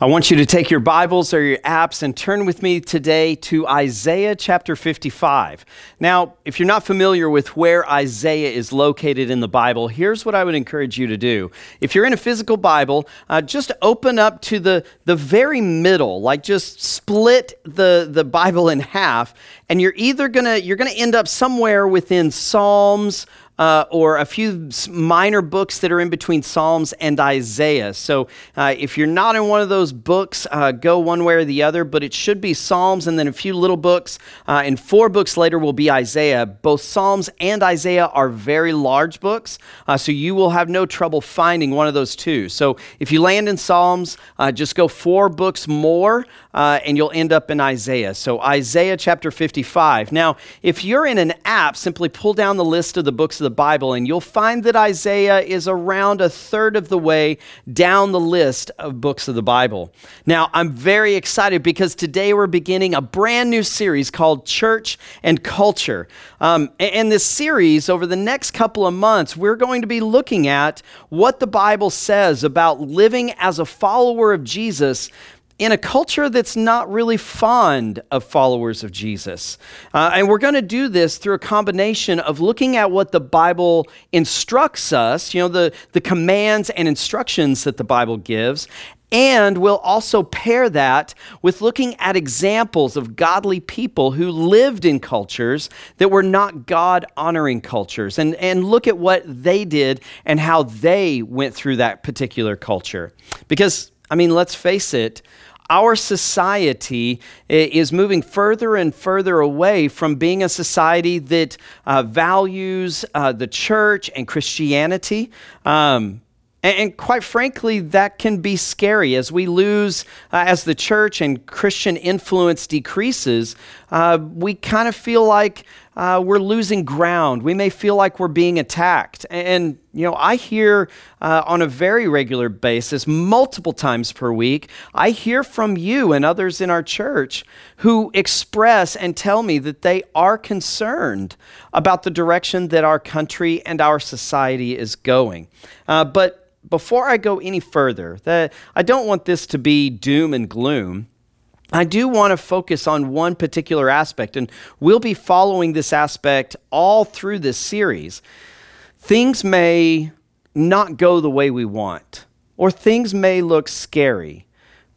I want you to take your Bibles or your apps and turn with me today to Isaiah chapter 55. Now, if you're not familiar with where Isaiah is located in the Bible, here's what I would encourage you to do. If you're in a physical Bible, uh, just open up to the, the very middle, like just split the, the Bible in half, and you're either gonna you're gonna end up somewhere within Psalms uh, or a few minor books that are in between Psalms and Isaiah. So uh, if you're not in one of those books, uh, go one way or the other, but it should be Psalms and then a few little books. Uh, and four books later will be Isaiah. Both Psalms and Isaiah are very large books, uh, so you will have no trouble finding one of those two. So if you land in Psalms, uh, just go four books more and you'll end up in Isaiah. So, Isaiah chapter 55. Now, if you're in an app, simply pull down the list of the books of the Bible, and you'll find that Isaiah is around a third of the way down the list of books of the Bible. Now, I'm very excited because today we're beginning a brand new series called Church and Culture. Um, and this series, over the next couple of months, we're going to be looking at what the Bible says about living as a follower of Jesus in a culture that's not really fond of followers of Jesus. Uh, and we're going to do this through a combination of looking at what the Bible instructs us, you know, the, the commands and instructions that the Bible gives. And we'll also pair that with looking at examples of godly people who lived in cultures that were not God honoring cultures and, and look at what they did and how they went through that particular culture. Because, I mean, let's face it, our society is moving further and further away from being a society that uh, values uh, the church and Christianity. Um, and, quite frankly, that can be scary as we lose, uh, as the church and Christian influence decreases. Uh, we kind of feel like uh, we're losing ground. We may feel like we're being attacked. And, you know, I hear uh, on a very regular basis, multiple times per week, I hear from you and others in our church who express and tell me that they are concerned about the direction that our country and our society is going. Uh, but before I go any further, that I don't want this to be doom and gloom. I do want to focus on one particular aspect, and we'll be following this aspect all through this series. Things may not go the way we want, or things may look scary.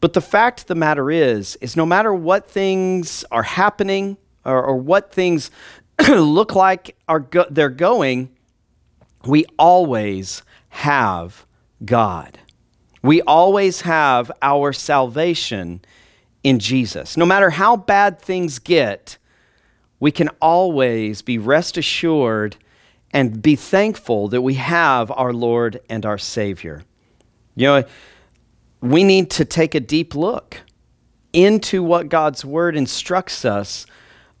But the fact of the matter is, is no matter what things are happening or, or what things look like are go- they're going, we always have God. We always have our salvation in Jesus. No matter how bad things get, we can always be rest assured and be thankful that we have our Lord and our Savior. You know, we need to take a deep look into what God's Word instructs us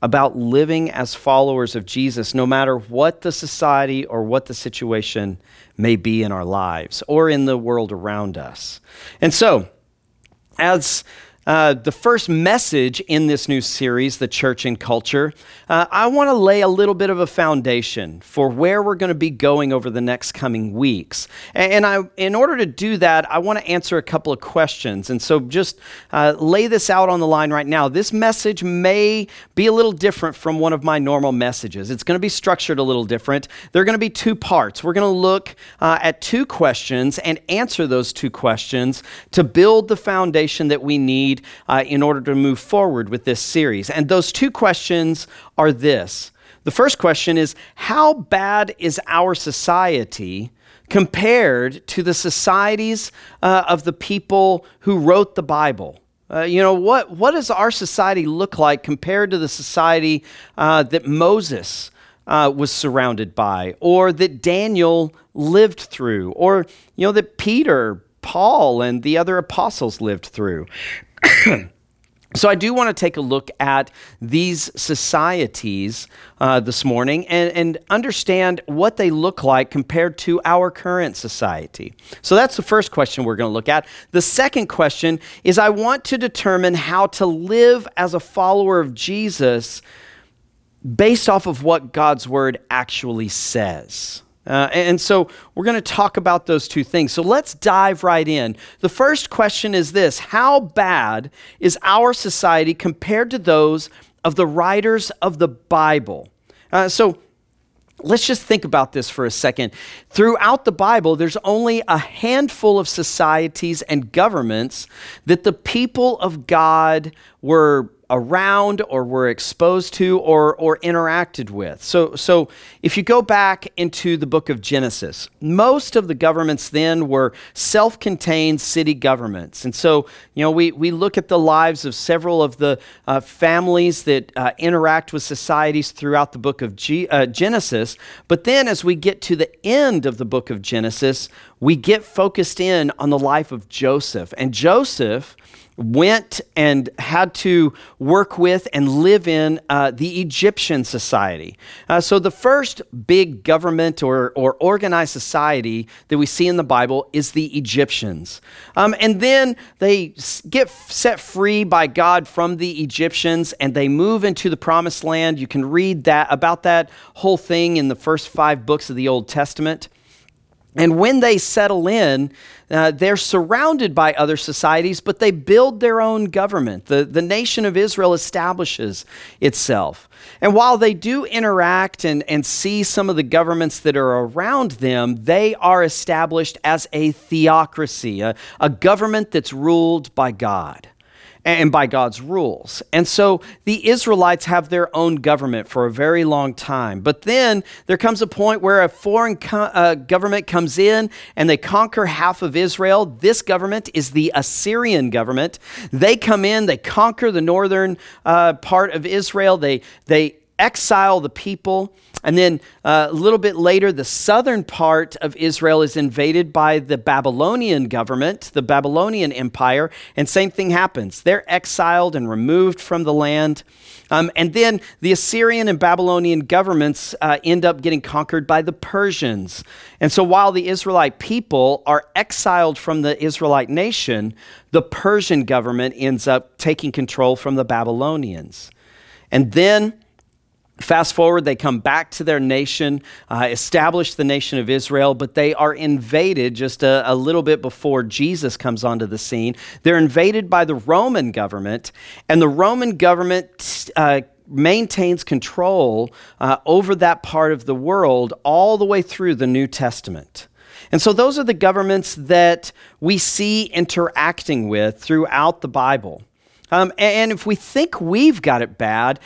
about living as followers of Jesus, no matter what the society or what the situation may be in our lives or in the world around us. And so, as uh, the first message in this new series, The Church and Culture, uh, I want to lay a little bit of a foundation for where we're going to be going over the next coming weeks. And I, in order to do that, I want to answer a couple of questions. And so just uh, lay this out on the line right now. This message may be a little different from one of my normal messages. It's going to be structured a little different. There are going to be two parts. We're going to look uh, at two questions and answer those two questions to build the foundation that we need need uh, in order to move forward with this series. And those two questions are this. The first question is How bad is our society compared to the societies uh, of the people who wrote the Bible? Uh, you know, what, what does our society look like compared to the society uh, that Moses uh, was surrounded by, or that Daniel lived through, or, you know, that Peter, Paul, and the other apostles lived through? So, I do want to take a look at these societies uh, this morning and, and understand what they look like compared to our current society. So, that's the first question we're going to look at. The second question is I want to determine how to live as a follower of Jesus based off of what God's word actually says. Uh, and so we're going to talk about those two things. So let's dive right in. The first question is this How bad is our society compared to those of the writers of the Bible? Uh, so let's just think about this for a second. Throughout the Bible, there's only a handful of societies and governments that the people of God were around or were exposed to or, or interacted with. So, so if you go back into the book of Genesis, most of the governments then were self contained city governments. And so, you know, we, we look at the lives of several of the uh, families that uh, interact with societies throughout the book of G- uh, Genesis. But then as we get to the end of the book of Genesis, we get focused in on the life of Joseph. And Joseph went and had to work with and live in uh, the Egyptian society. Uh, so, the first big government or, or organized society that we see in the Bible is the Egyptians. Um, and then they get set free by God from the Egyptians and they move into the promised land. You can read that about that whole thing in the first five books of the Old Testament. And when they settle in, uh, they're surrounded by other societies, but they build their own government. The, the nation of Israel establishes itself. And while they do interact and, and see some of the governments that are around them, they are established as a theocracy, a, a government that's ruled by God and by God's rules. And so the Israelites have their own government for a very long time. But then there comes a point where a foreign co- uh, government comes in and they conquer half of Israel. This government is the Assyrian government. They come in, they conquer the northern uh, part of Israel, they, they exile the people. And then uh, a little bit later, the southern part of Israel is invaded by the Babylonian government, the Babylonian Empire, and same thing happens. They're exiled and removed from the land. Um, and then the Assyrian and Babylonian governments uh, end up getting conquered by the Persians. And so while the Israelite people are exiled from the Israelite nation, the Persian government ends up taking control from the Babylonians. And then Fast forward, they come back to their nation, uh, establish the nation of Israel, but they are invaded just a, a, little bit before Jesus comes onto the scene. They're invaded by the Roman government, and the Roman government uh, maintains control uh, over that part of the world all the way through the New Testament. And so, those are the governments that we see interacting with throughout the Bible. Um, and if we think we've got it bad,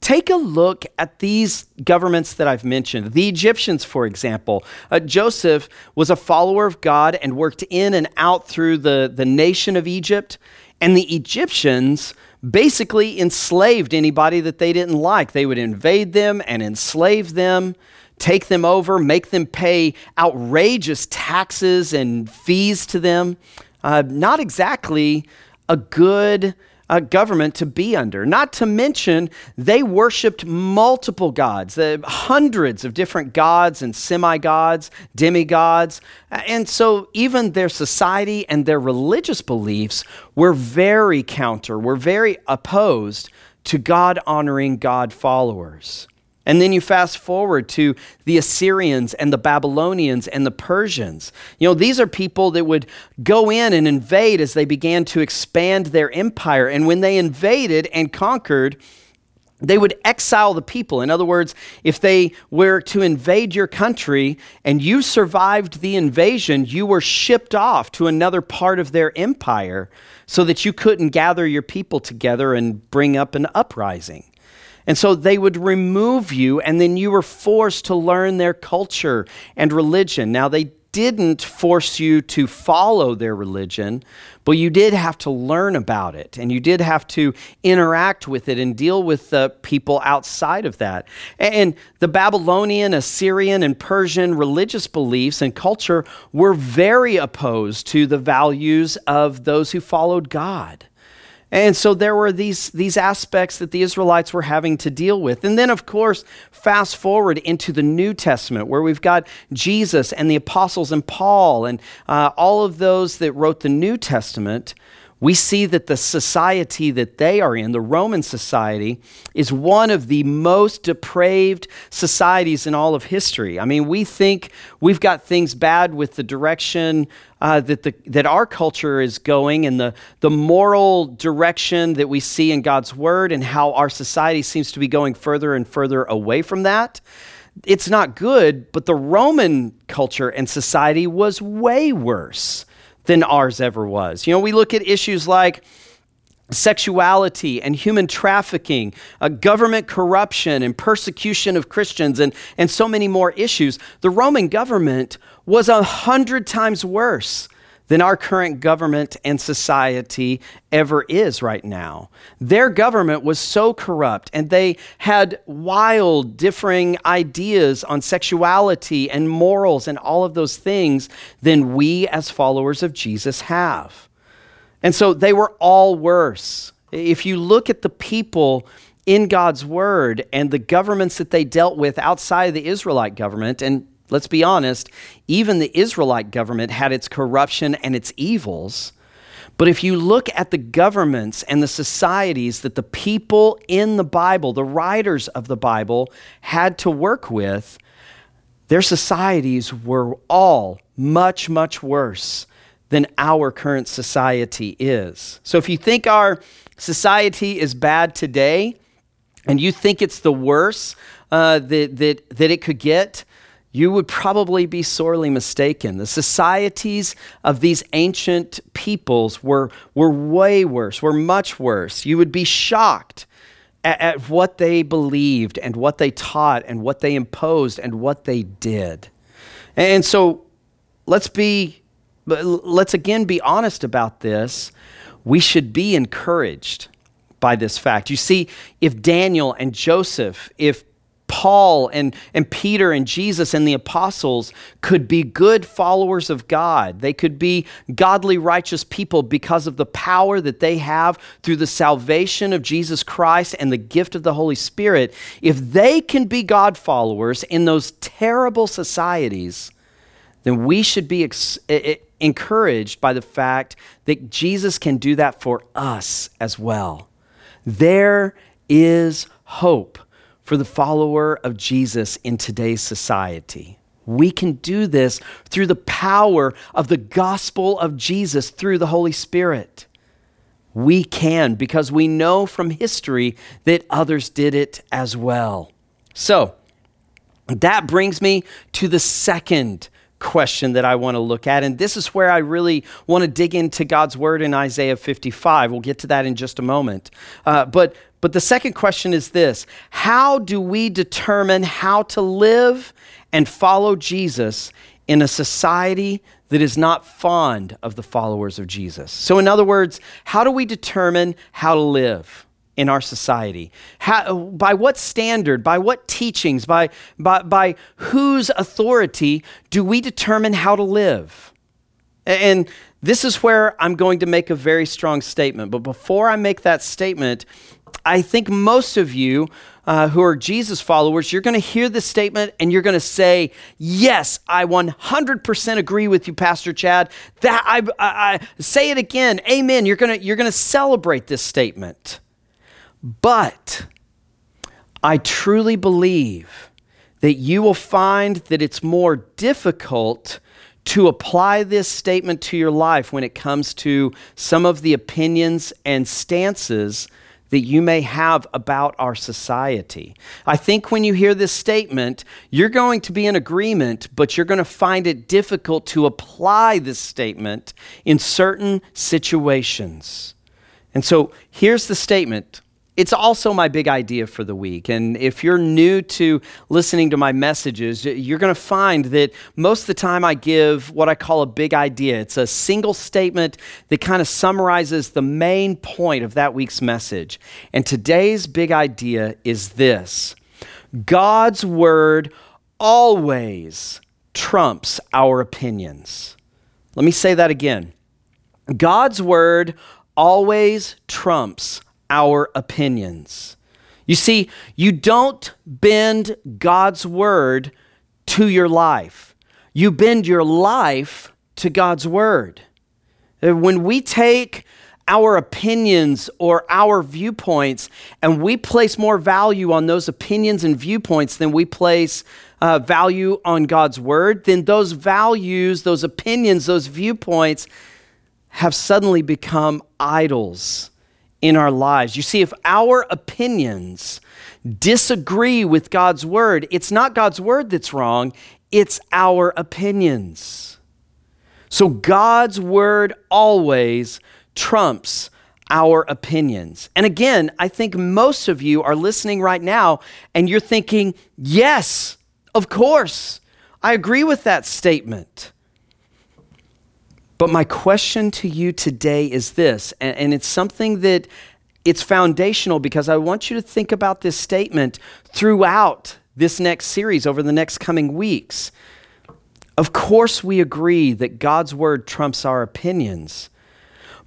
Take a look at these governments that I've mentioned. The Egyptians, for example. Uh, Joseph was a follower of God and worked in and out through the, the nation of Egypt. And the Egyptians basically enslaved anybody that they didn't like. They would invade them and enslave them, take them over, make them pay outrageous taxes and fees to them. Uh, not exactly a good uh, government to be under. Not to mention, they worshiped multiple gods, uh, hundreds of different gods and semi gods, demigods. And so, even their society and their religious beliefs were very counter, were very opposed to God honoring God followers. And then you fast forward to the Assyrians and the Babylonians and the Persians. You know, these are people that would go in and invade as they began to expand their empire. And when they invaded and conquered, they would exile the people. In other words, if they were to invade your country and you survived the invasion, you were shipped off to another part of their empire so that you couldn't gather your people together and bring up an uprising. And so they would remove you, and then you were forced to learn their culture and religion. Now, they didn't force you to follow their religion, but you did have to learn about it and you did have to interact with it and deal with the people outside of that. And the Babylonian, Assyrian, and Persian religious beliefs and culture were very opposed to the values of those who followed God. And so there were these, these aspects that the Israelites were having to deal with. And then, of course, fast forward into the New Testament, where we've got Jesus and the apostles and Paul and uh, all of those that wrote the New Testament. we see that the society that they are in, the Roman society, is one of the most depraved societies in all of history. I mean, we think we've got things bad with the direction uh, that, the, that our culture is going and the, the moral direction that we see in God's Word and how our society seems to be going further and further away from that. It's not good, but the Roman culture and society was way worse than ours ever was. You know, we look at issues like sexuality and human trafficking, uh, government corruption and persecution of Christians, and, and so many more issues. The Roman government was a hundred times worse than our current government and society ever is right now. Their government was so corrupt and they had wild, differing ideas on sexuality and morals and all of those things than we as followers of Jesus have. And so they were all worse. If you look at the people in God's word and the governments that they dealt with outside of the Israelite government, and Let's be honest, even the Israelite government had its corruption and its evils. But if you look at the governments and the societies that the people in the Bible, the writers of the Bible, had to work with, their societies were all much, much worse than our current society is. So if you think our society is bad today and you think it's the worst uh, that, that, that it could get, you would probably be sorely mistaken. The societies of these ancient peoples were, were way worse, were much worse. You would be shocked at, at what they believed and what they taught and what they imposed and what they did. And so let's be, let's again be honest about this. We should be encouraged by this fact. You see, if Daniel and Joseph, if Paul and, and Peter and Jesus and the apostles could be good followers of God. They could be godly, righteous people because of the power that they have through the salvation of Jesus Christ and the gift of the Holy Spirit. If they can be God followers in those terrible societies, then we should be ex- eh, eh, encouraged by the fact that Jesus can do that for us as well. There is hope for the follower of Jesus in today's society. We can do this through the power of the gospel of Jesus through the Holy Spirit. We can because we know from history that others did it as well. So, that brings me to the second question that I want to look at. And this is where I really want to dig into God's word in Isaiah 55. We'll get to that in just a moment. Uh, but but the second question is this How do we determine how to live and follow Jesus in a society that is not fond of the followers of Jesus? So, in other words, how do we determine how to live? In our society? How, by what standard, by what teachings, by, by, by whose authority do we determine how to live? And this is where I'm going to make a very strong statement. But before I make that statement, I think most of you uh, who are Jesus followers, you're going to hear this statement and you're going to say, Yes, I 100% agree with you, Pastor Chad. That I, I, I say it again. Amen. You're going to you're going to celebrate this statement. But I truly believe that you will find that it's more difficult to apply this statement to your life when it comes to some of the opinions and stances that you may have about our society. I think when you hear this statement, you're going to be in agreement, but you're going to find it difficult to apply this statement in certain situations. And so here's the statement it's also my big idea for the week. And if you're new to listening to my messages, you're going to find that most of the time I give what I call a big idea. It's a single statement that kind of summarizes the main point of that week's message. And today's big idea is this God's word always trumps our opinions. Let me say that again. God's word always trumps our opinions. You see, you don't bend God's word to your life, you bend your life to God's word. When we take our opinions or our viewpoints, and we place more value on those opinions and viewpoints than we place uh, value on God's word, then those values, those opinions, those viewpoints have suddenly become idols in our lives. You see, if our opinions disagree with God's word, it's not God's word that's wrong, it's our opinions. So God's word always trumps our opinions. And again, I think most of you are listening right now and you're thinking, yes, of course, I agree with that statement. But my question to you today is this, and, and it's something that it's foundational because I want you to think about this statement throughout this next series over the next coming weeks. Of course, we agree that God's word trumps our opinions,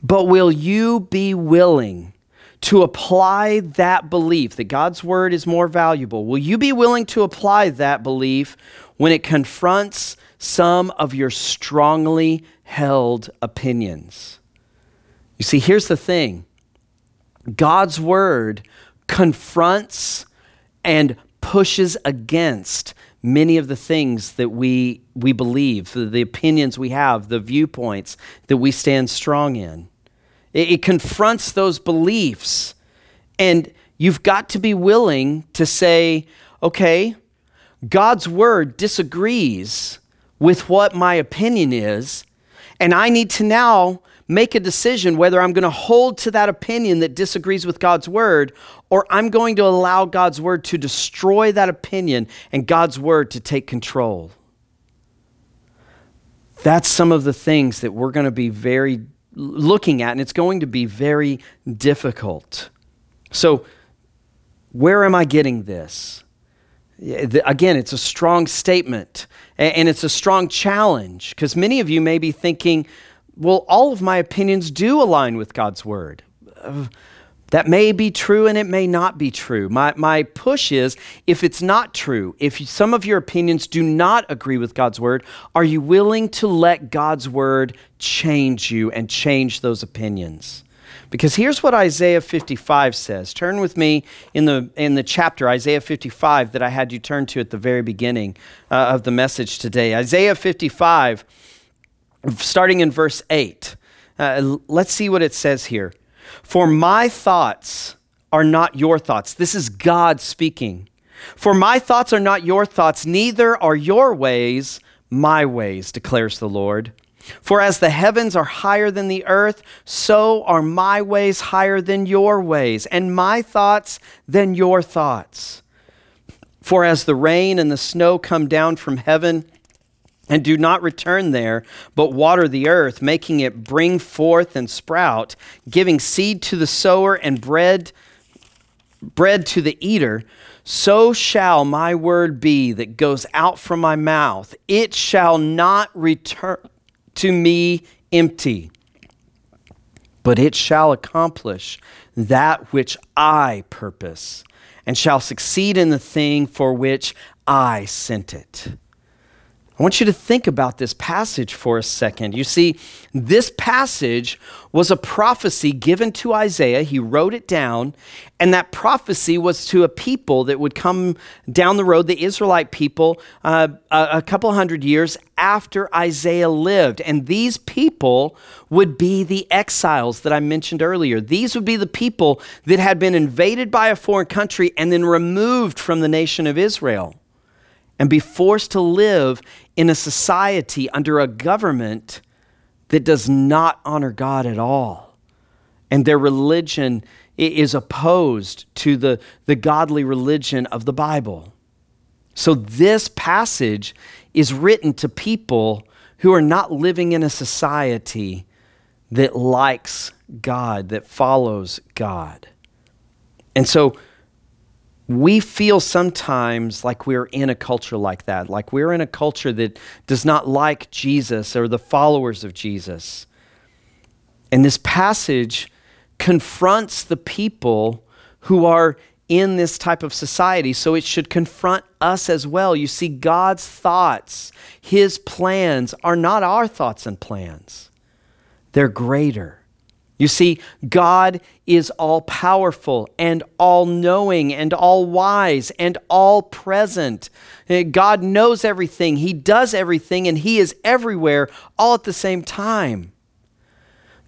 but will you be willing to apply that belief that God's word is more valuable? Will you be willing to apply that belief when it confronts some of your strongly held opinions? You see, here's the thing God's word confronts and pushes against many of the things that we, we believe, the opinions we have, the viewpoints that we stand strong in. It, it confronts those beliefs. And you've got to be willing to say, okay, God's word disagrees with what my opinion is, and I need to now make a decision whether I'm going to hold to that opinion that disagrees with God's word or I'm going to allow God's word to destroy that opinion and God's word to take control. That's some of the things that we're going to be very looking at, and it's going to be very difficult. So, where am I getting this? Again, it's a strong statement and it's a strong challenge because many of you may be thinking, well, all of my opinions do align with God's word. Uh, that may be true and it may not be true. My, my push is if it's not true, if some of your opinions do not agree with God's word, are you willing to let God's word change you and change those opinions? Because here's what Isaiah 55 says. Turn with me in the, in the chapter, Isaiah 55, that I had you turn to at the very beginning uh, of the message today. Isaiah 55 starting in verse 8. Uh, let's see what it says here. For my thoughts are not your thoughts. This is God speaking. For my thoughts are not your thoughts, neither are your ways my ways, declares the Lord. For as the heavens are higher than the earth, so are my ways higher than your ways, and my thoughts than your thoughts. For as the rain and the snow come down from heaven, and do not return there, but water the earth, making it bring forth and sprout, giving seed to the sower and bread bread to the eater, so shall my word be that goes out from my mouth. It shall not return to me empty, but it shall accomplish that which I purpose, and shall succeed in the thing for which I sent it. I want you to think about this passage for a second. You see, this passage was a prophecy given to Isaiah. He wrote it down, and that prophecy was to a people that would come down the road, the Israelite people, uh, a, a couple hundred years after Isaiah lived. And these people would be the exiles that I mentioned earlier. These would be the people that had been invaded by a foreign country and then removed from the nation of Israel and be forced to live in a society under a government that does not honor God at all. And their religion is opposed to the, the godly religion of the Bible. So, this passage is written to people who are not living in a society that likes God, that follows God. And so, we feel sometimes like we're in a culture like that, like we're in a culture that does not like Jesus or the followers of Jesus. And this passage confronts the people who are in this type of society, so it should confront us as well. You see, God's thoughts, His plans are not our thoughts and plans, they're greater. You see, God is all powerful and all knowing and all wise and all present. Eh, God knows everything, He does everything, and He is everywhere all at the same time.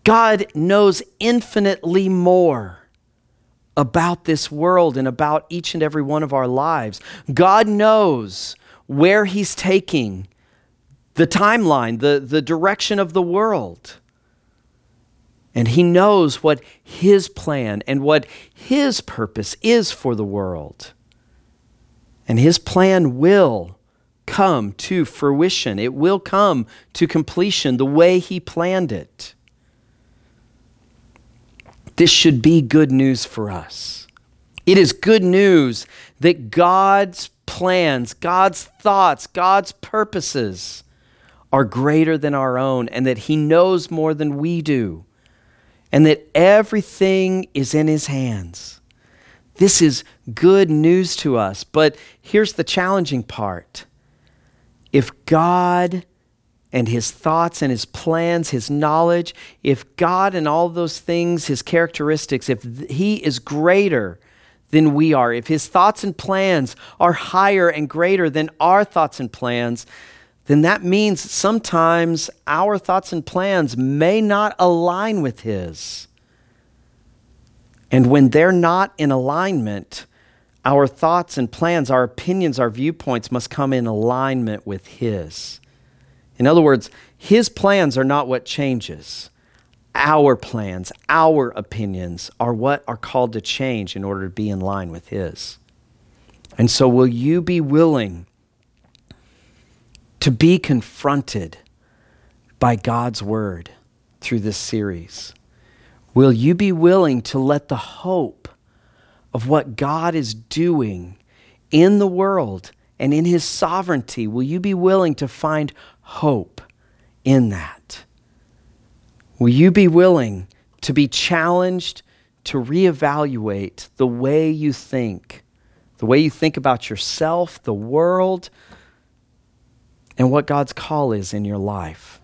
God knows infinitely more about this world and about each and every one of our lives. God knows where He's taking the timeline, the, the direction of the world. And he knows what his plan and what his purpose is for the world. And his plan will come to fruition, it will come to completion the way he planned it. This should be good news for us. It is good news that God's plans, God's thoughts, God's purposes are greater than our own and that He knows more than we do and that everything is in His hands. This is good news to us. But here's the challenging part if God and his thoughts and his plans, his knowledge, if God and all those things, his characteristics, if he is greater than we are, if his thoughts and plans are higher and greater than our thoughts and plans, then that means sometimes our thoughts and plans may not align with His. And when they're not in alignment, our thoughts and plans, our opinions, our viewpoints must come in alignment with His. In other words, His plans are not what changes. Our plans, our opinions are what are called to change in order to be in line with His. And so, will you be willing to be confronted by God's word through this series? Will you be willing to let the hope of what God is doing in the world and in his sovereignty, will you be willing to find hope in that? Will you be willing to be challenged to reevaluate the way you think, the way you think about yourself, the world, and what God's call is in your life.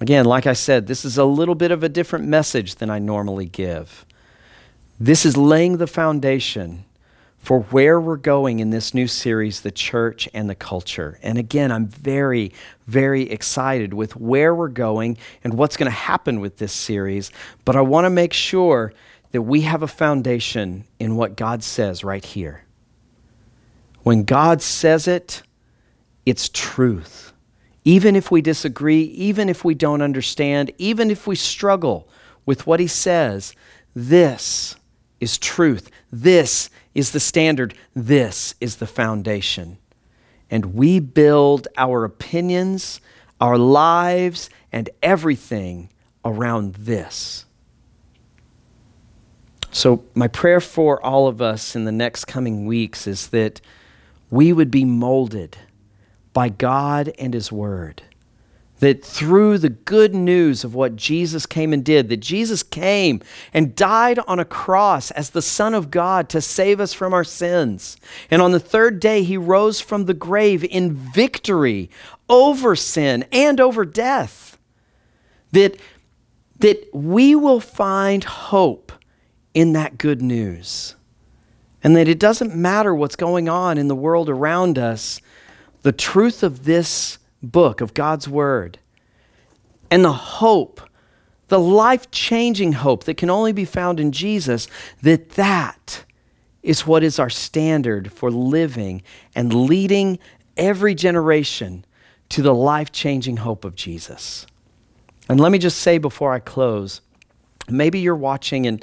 Again, like I said, this is a little bit of a different message than I normally give. This is laying the foundation for where we're going in this new series, The Church and the Culture. And again, I'm very, very excited with where we're going and what's going to happen with this series. But I want to make sure that we have a foundation in what God says right here. When God says it, it's truth. Even if we disagree, even if we don't understand, even if we struggle with what he says, this is truth. This is the standard. This is the foundation. And we build our opinions, our lives, and everything around this. So, my prayer for all of us in the next coming weeks is that we would be molded by God and His Word. That through the good news of what Jesus came and did, that Jesus came and died on a cross as the Son of God to save us from our sins. And on the third day, He rose from the grave in victory over sin and over death. That, that we will find hope in that good news. And that it doesn't matter what's going on in the world around us the truth of this book, of God's Word, and the hope, the life changing hope that can only be found in Jesus, that that is what is our standard for living and leading every generation to the life changing hope of Jesus. And let me just say before I close maybe you're watching and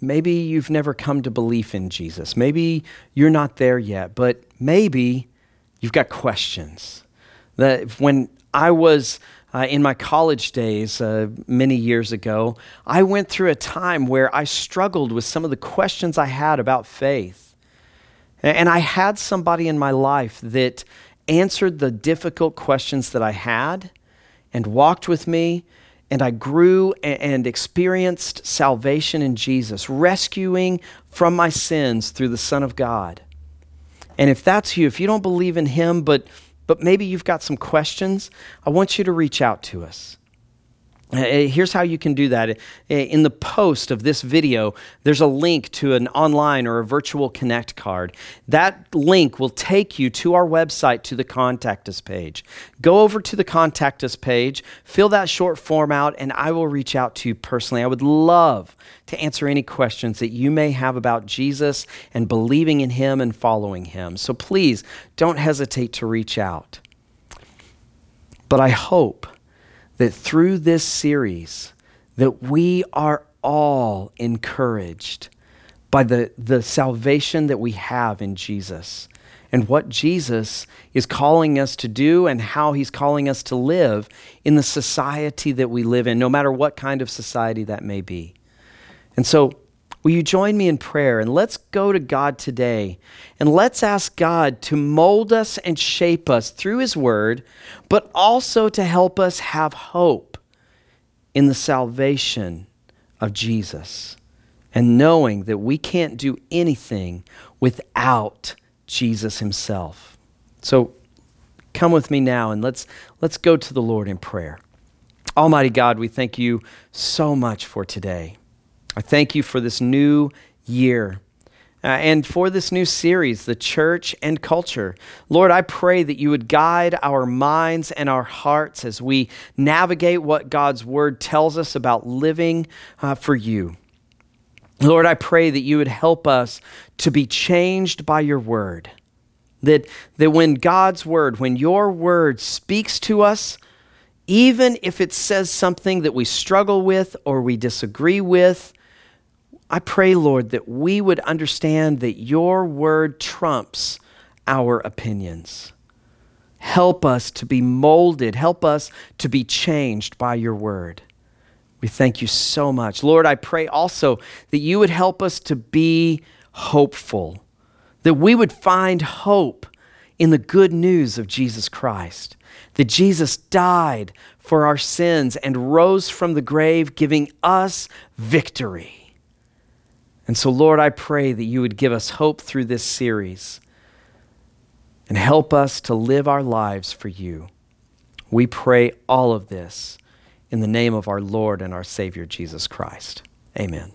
maybe you've never come to belief in Jesus. Maybe you're not there yet, but maybe you've got questions. That when I was uh, in my college days uh, many years ago, I went through a time where I struggled with some of the questions I had about faith. And I had somebody in my life that answered the difficult questions that I had and walked with me. And I grew and experienced salvation in Jesus, rescuing from my sins through the Son of God. And if that's you, if you don't believe in Him, but, but maybe you've got some questions, I want you to reach out to us. Uh, here's how you can do that. Uh, in the post of this video, there's a link to an online or a virtual connect card. That link will take you to our website to the contact us page. Go over to the contact us page, fill that short form out, and I will reach out to you personally. I would love to answer any questions that you may have about Jesus and believing in Him and following Him. So please don't hesitate to reach out. But I hope that through this series that we are all encouraged by the, the salvation that we have in Jesus and what Jesus is calling us to do and how he's calling us to live in the society that we live in, no matter what kind of society that may be. And so, will you join me in prayer and let's go to God today and let's ask God to mold us and shape us through his word, but also to help us have hope in the salvation of Jesus and knowing that we can't do anything without Jesus himself. So come with me now and let's let's go to the Lord in prayer. Almighty God, we thank you so much for today. I thank you for this new year. Uh, and for this new series, The Church and Culture. Lord, I pray that you would guide our minds and our hearts as we navigate what God's Word tells us about living uh, for you. Lord, I pray that you would help us to be changed by your Word. That, that when God's Word, when your Word speaks to us, even if it says something that we struggle with or we disagree with, I pray, Lord, that we would understand that your word trumps our opinions. Help us to be molded, help us to be changed by your word. We thank you so much. Lord, I pray also that you would help us to be hopeful, that we would find hope in the good news of Jesus Christ, that Jesus died for our sins and rose from the grave, giving us victory. And so, Lord, I pray that you would give us hope through this series and help us to live our lives for you. We pray all of this in the name of our Lord and our Savior, Jesus Christ. Amen.